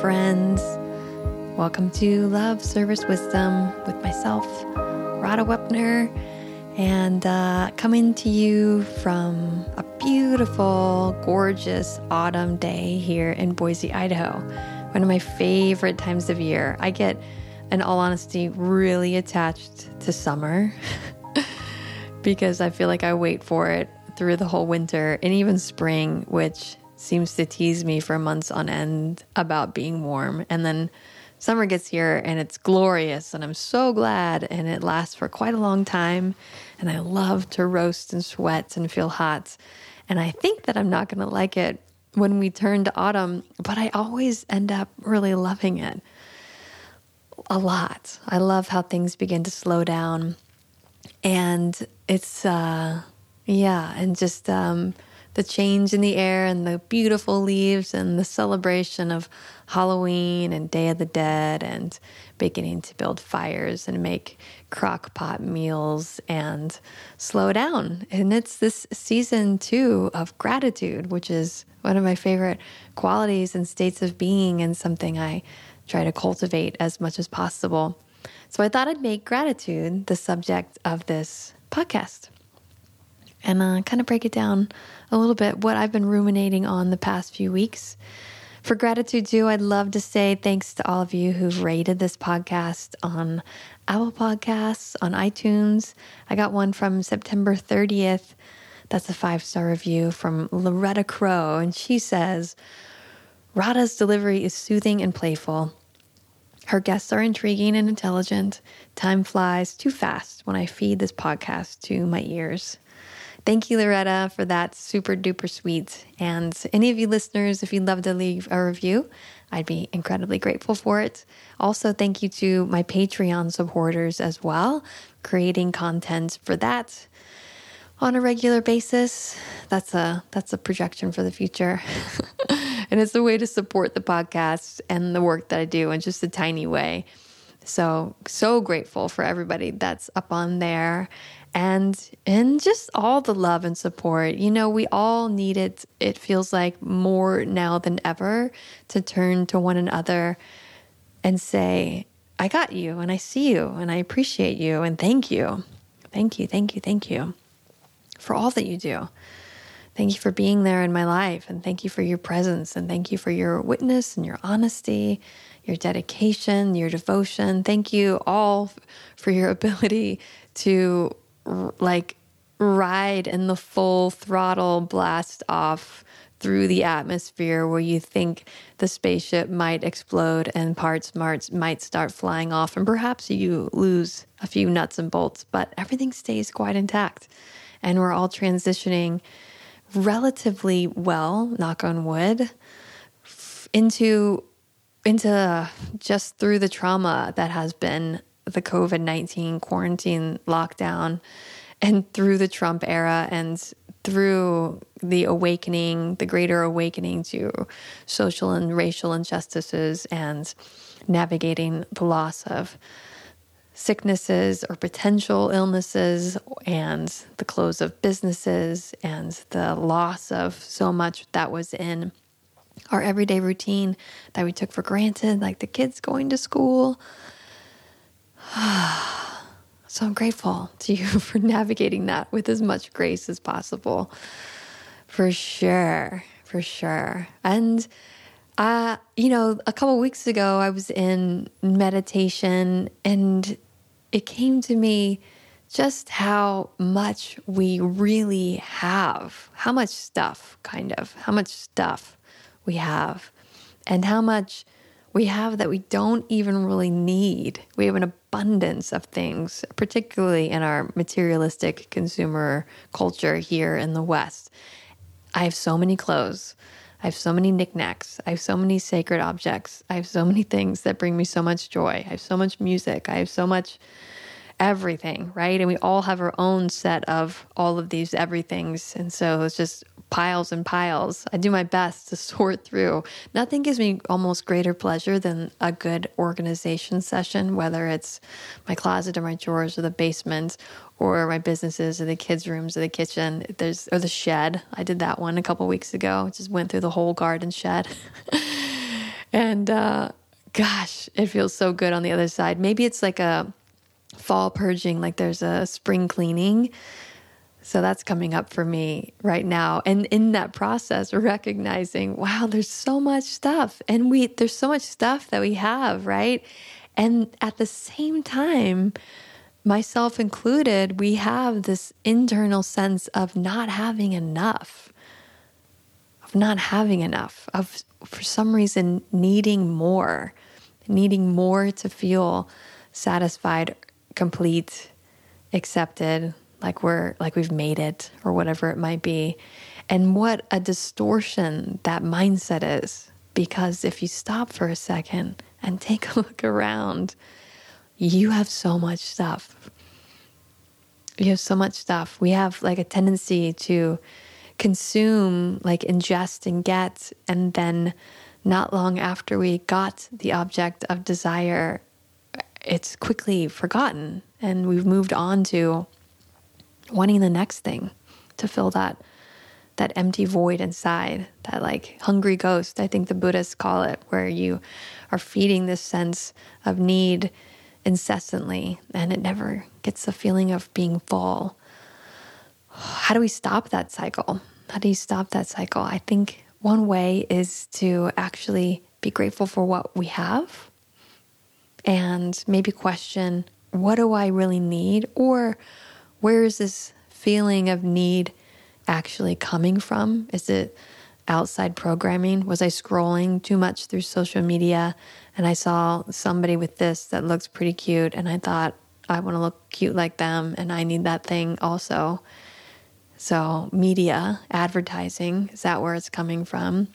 friends. Welcome to Love, Service, Wisdom with myself, Radha Wepner, and uh, coming to you from a beautiful, gorgeous autumn day here in Boise, Idaho. One of my favorite times of year. I get, in all honesty, really attached to summer because I feel like I wait for it through the whole winter and even spring, which seems to tease me for months on end about being warm. And then summer gets here and it's glorious, and I'm so glad. And it lasts for quite a long time. And I love to roast and sweat and feel hot. And I think that I'm not going to like it when we turn to autumn, but I always end up really loving it a lot. I love how things begin to slow down. And it's, uh, yeah, and just, um, the change in the air and the beautiful leaves and the celebration of Halloween and Day of the Dead and beginning to build fires and make crock pot meals and slow down. And it's this season too of gratitude, which is one of my favorite qualities and states of being and something I try to cultivate as much as possible. So I thought I'd make gratitude the subject of this podcast and uh, kind of break it down a little bit what I've been ruminating on the past few weeks. For gratitude, too, I'd love to say thanks to all of you who've rated this podcast on Apple Podcasts, on iTunes. I got one from September 30th. That's a five star review from Loretta Crow, and she says, Radha's delivery is soothing and playful. Her guests are intriguing and intelligent. Time flies too fast when I feed this podcast to my ears. Thank you, Loretta, for that super duper sweet. And any of you listeners, if you'd love to leave a review, I'd be incredibly grateful for it. Also, thank you to my Patreon supporters as well, creating content for that on a regular basis. That's a that's a projection for the future. and it's a way to support the podcast and the work that I do in just a tiny way. So, so grateful for everybody that's up on there and and just all the love and support. You know, we all need it. It feels like more now than ever to turn to one another and say, "I got you, and I see you, and I appreciate you, and thank you, thank you, thank you, thank you for all that you do." Thank you for being there in my life, and thank you for your presence, and thank you for your witness and your honesty, your dedication, your devotion. Thank you all for your ability to like ride in the full throttle blast off through the atmosphere where you think the spaceship might explode and parts might start flying off and perhaps you lose a few nuts and bolts but everything stays quite intact. And we're all transitioning relatively well knock on wood into into just through the trauma that has been the COVID 19 quarantine lockdown and through the Trump era and through the awakening, the greater awakening to social and racial injustices and navigating the loss of sicknesses or potential illnesses and the close of businesses and the loss of so much that was in our everyday routine that we took for granted, like the kids going to school. so I'm grateful to you for navigating that with as much grace as possible. For sure, for sure. And uh, you know, a couple weeks ago I was in meditation and it came to me just how much we really have, how much stuff, kind of, how much stuff we have, and how much we have that we don't even really need. We have an abundance of things, particularly in our materialistic consumer culture here in the West. I have so many clothes. I have so many knickknacks. I have so many sacred objects. I have so many things that bring me so much joy. I have so much music. I have so much everything, right? And we all have our own set of all of these everythings. And so it's just piles and piles. I do my best to sort through. Nothing gives me almost greater pleasure than a good organization session, whether it's my closet or my drawers or the basement or my businesses or the kids' rooms or the kitchen. There's or the shed. I did that one a couple weeks ago. Just went through the whole garden shed. and uh, gosh, it feels so good on the other side. Maybe it's like a fall purging, like there's a spring cleaning. So that's coming up for me right now. And in that process, recognizing, wow, there's so much stuff. And we there's so much stuff that we have, right? And at the same time, myself included, we have this internal sense of not having enough, of not having enough, of for some reason needing more, needing more to feel satisfied, complete, accepted, like we're like we've made it or whatever it might be. And what a distortion that mindset is because if you stop for a second and take a look around, you have so much stuff. You have so much stuff. We have like a tendency to consume, like ingest and get, and then not long after we got the object of desire, it's quickly forgotten and we've moved on to wanting the next thing to fill that that empty void inside, that like hungry ghost, I think the Buddhists call it, where you are feeding this sense of need incessantly and it never gets the feeling of being full. How do we stop that cycle? How do you stop that cycle? I think one way is to actually be grateful for what we have and maybe question what do I really need? Or where is this feeling of need actually coming from? Is it outside programming? Was I scrolling too much through social media and I saw somebody with this that looks pretty cute and I thought, I want to look cute like them and I need that thing also. So, media, advertising, is that where it's coming from?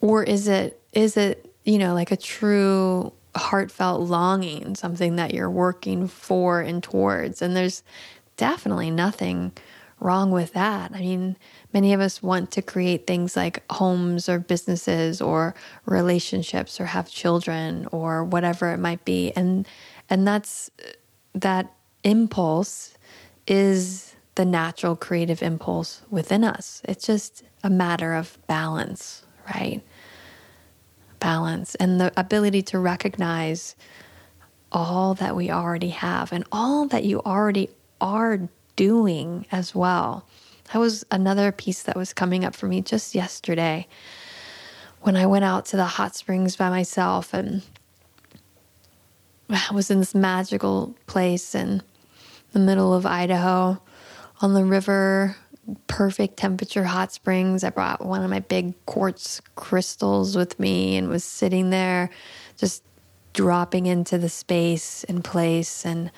Or is it is it, you know, like a true heartfelt longing, something that you're working for and towards? And there's definitely nothing wrong with that. I mean, many of us want to create things like homes or businesses or relationships or have children or whatever it might be. And and that's that impulse is the natural creative impulse within us. It's just a matter of balance, right? Balance and the ability to recognize all that we already have and all that you already are doing as well. That was another piece that was coming up for me just yesterday when I went out to the hot springs by myself and I was in this magical place in the middle of Idaho on the river, perfect temperature hot springs. I brought one of my big quartz crystals with me and was sitting there just dropping into the space and place and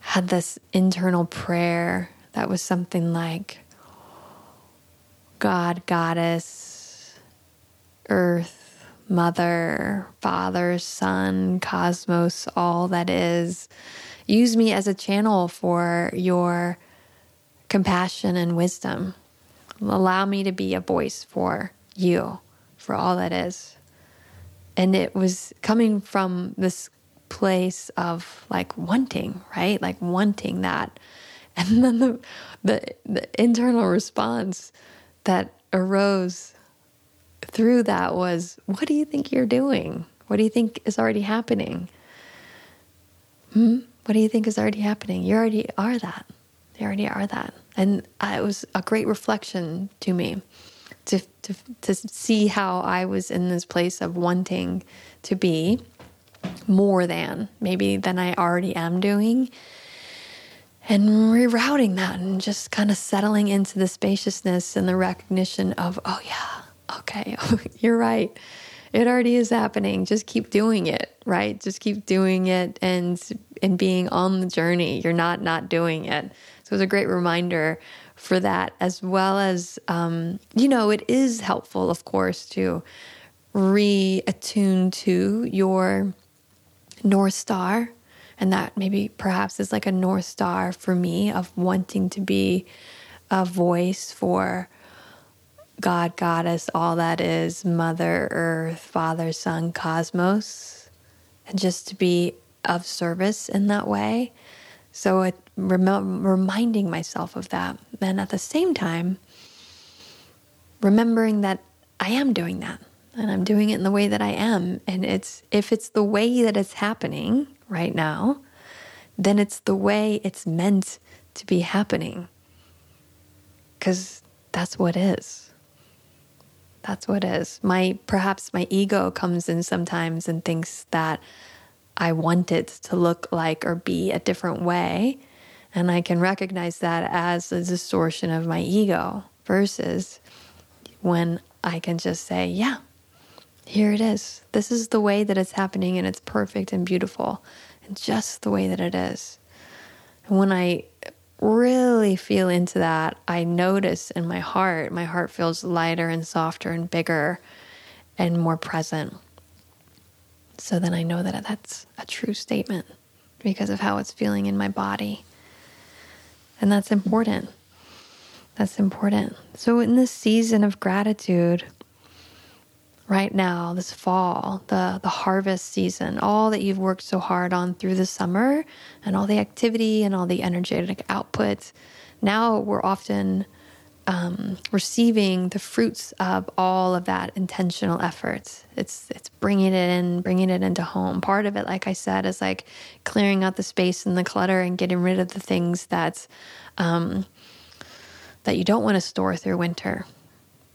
had this internal prayer that was something like God, Goddess, Earth, Mother, Father, Son, Cosmos, all that is. Use me as a channel for your compassion and wisdom. Allow me to be a voice for you, for all that is. And it was coming from this place of like wanting, right? Like wanting that. And then the, the, the internal response that arose through that was, What do you think you're doing? What do you think is already happening? Hmm? What do you think is already happening? You already are that. You already are that. And uh, it was a great reflection to me to, to, to see how I was in this place of wanting to be more than maybe than I already am doing. And rerouting that and just kind of settling into the spaciousness and the recognition of, oh, yeah, okay, you're right. It already is happening. Just keep doing it, right? Just keep doing it and and being on the journey. You're not not doing it. So it was a great reminder for that, as well as um, you know, it is helpful, of course, to reattune to your North Star. And that maybe perhaps is like a North Star for me of wanting to be a voice for God, Goddess, all that is, Mother Earth, Father, Son, Cosmos, and just to be of service in that way. So it, rem- reminding myself of that. And at the same time, remembering that I am doing that. and I'm doing it in the way that I am. And it's if it's the way that it's happening right now, then it's the way it's meant to be happening. Because that's what is. That's what is. My perhaps my ego comes in sometimes and thinks that I want it to look like or be a different way. And I can recognize that as a distortion of my ego versus when I can just say, yeah, here it is. This is the way that it's happening and it's perfect and beautiful and just the way that it is. And when I really feel into that, I notice in my heart, my heart feels lighter and softer and bigger and more present. So then I know that that's a true statement because of how it's feeling in my body. And that's important. That's important. So, in this season of gratitude, right now, this fall, the, the harvest season, all that you've worked so hard on through the summer and all the activity and all the energetic output. Now we're often um, receiving the fruits of all of that intentional effort. It's it's bringing it in, bringing it into home. Part of it, like I said, is like clearing out the space and the clutter and getting rid of the things that um, that you don't want to store through winter.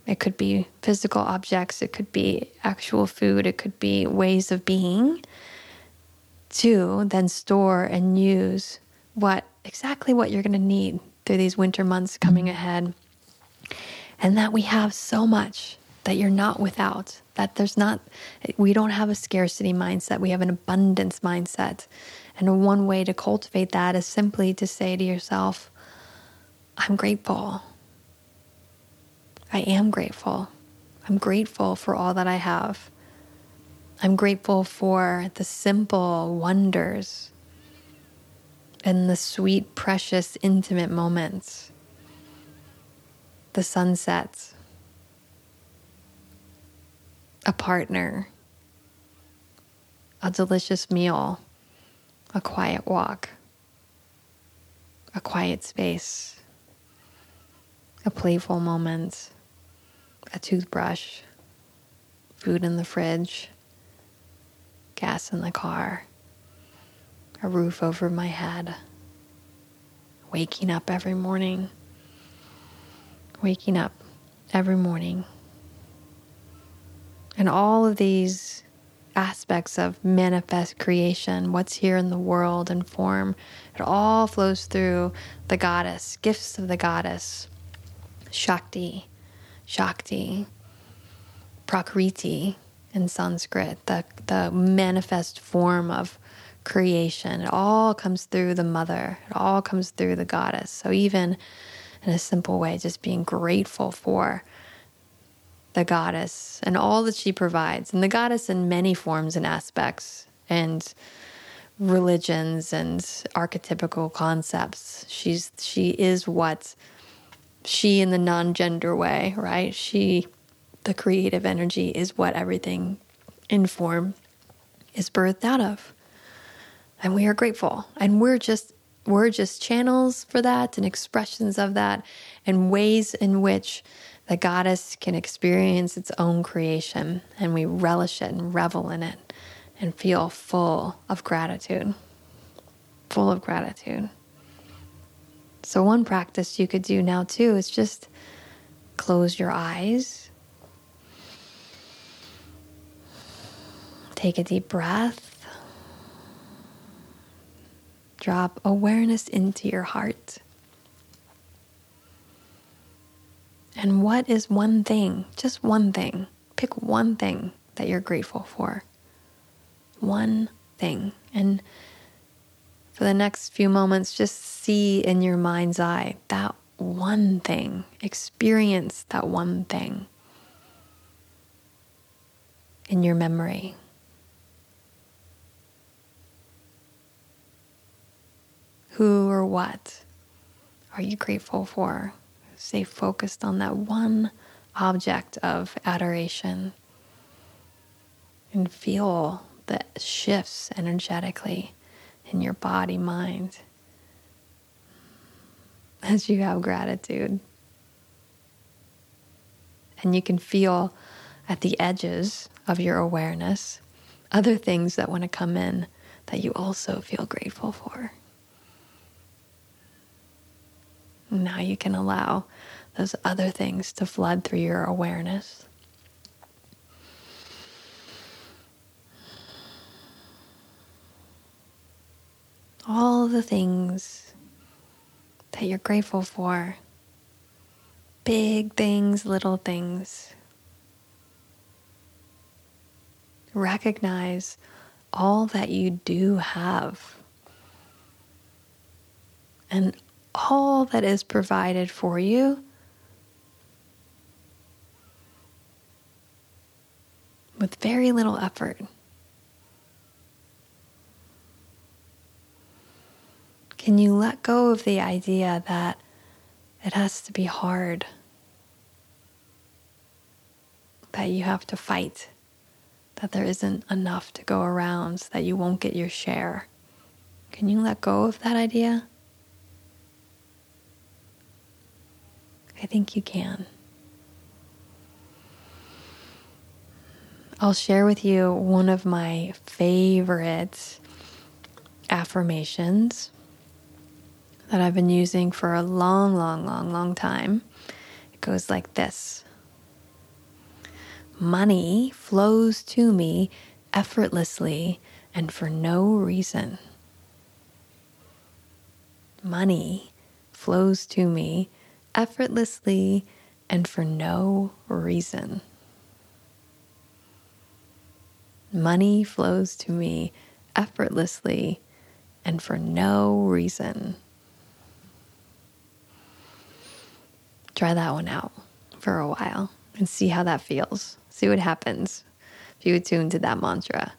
It could be physical objects, it could be actual food, it could be ways of being. To then store and use what exactly what you're going to need through these winter months coming ahead. And that we have so much that you're not without, that there's not, we don't have a scarcity mindset, we have an abundance mindset. And one way to cultivate that is simply to say to yourself, I'm grateful. I am grateful. I'm grateful for all that I have. I'm grateful for the simple wonders and the sweet, precious, intimate moments, the sunsets, a partner, a delicious meal, a quiet walk, a quiet space, a playful moment a toothbrush, food in the fridge, gas in the car, a roof over my head, waking up every morning, waking up every morning. And all of these aspects of manifest creation, what's here in the world and form, it all flows through the goddess, gifts of the goddess, Shakti, Shakti, Prakriti in Sanskrit, the, the manifest form of creation. It all comes through the mother, it all comes through the goddess. So, even in a simple way, just being grateful for the goddess and all that she provides, and the goddess in many forms and aspects, and religions and archetypical concepts. She's she is what she in the non gender way, right? She, the creative energy, is what everything in form is birthed out of. And we are grateful. And we're just we're just channels for that and expressions of that and ways in which the goddess can experience its own creation and we relish it and revel in it and feel full of gratitude. Full of gratitude. So, one practice you could do now too is just close your eyes, take a deep breath, drop awareness into your heart. And what is one thing, just one thing? Pick one thing that you're grateful for. One thing. And for the next few moments, just see in your mind's eye that one thing, experience that one thing in your memory. Who or what are you grateful for? Stay focused on that one object of adoration and feel the shifts energetically in your body, mind, as you have gratitude. And you can feel at the edges of your awareness other things that want to come in that you also feel grateful for. Now you can allow those other things to flood through your awareness. All the things that you're grateful for big things, little things. Recognize all that you do have and all that is provided for you with very little effort. Can you let go of the idea that it has to be hard, that you have to fight, that there isn't enough to go around, that you won't get your share? Can you let go of that idea? Think you can. I'll share with you one of my favorite affirmations that I've been using for a long, long, long, long time. It goes like this Money flows to me effortlessly and for no reason. Money flows to me effortlessly and for no reason. Money flows to me effortlessly and for no reason. Try that one out for a while and see how that feels. See what happens if you attune to that mantra.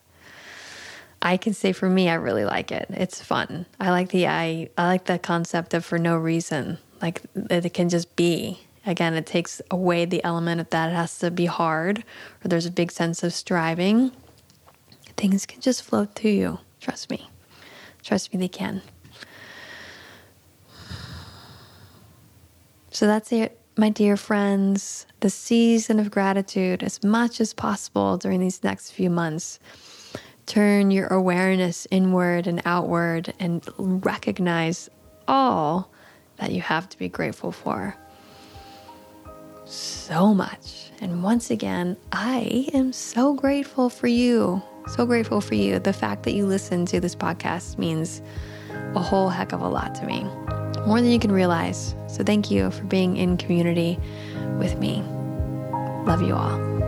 I can say for me, I really like it. It's fun. I like the I I like the concept of for no reason. Like it can just be. Again, it takes away the element of that it has to be hard or there's a big sense of striving. Things can just flow to you. Trust me. Trust me, they can. So that's it, my dear friends. The season of gratitude, as much as possible during these next few months. Turn your awareness inward and outward and recognize all that you have to be grateful for. So much. And once again, I am so grateful for you. So grateful for you. The fact that you listen to this podcast means a whole heck of a lot to me, more than you can realize. So thank you for being in community with me. Love you all.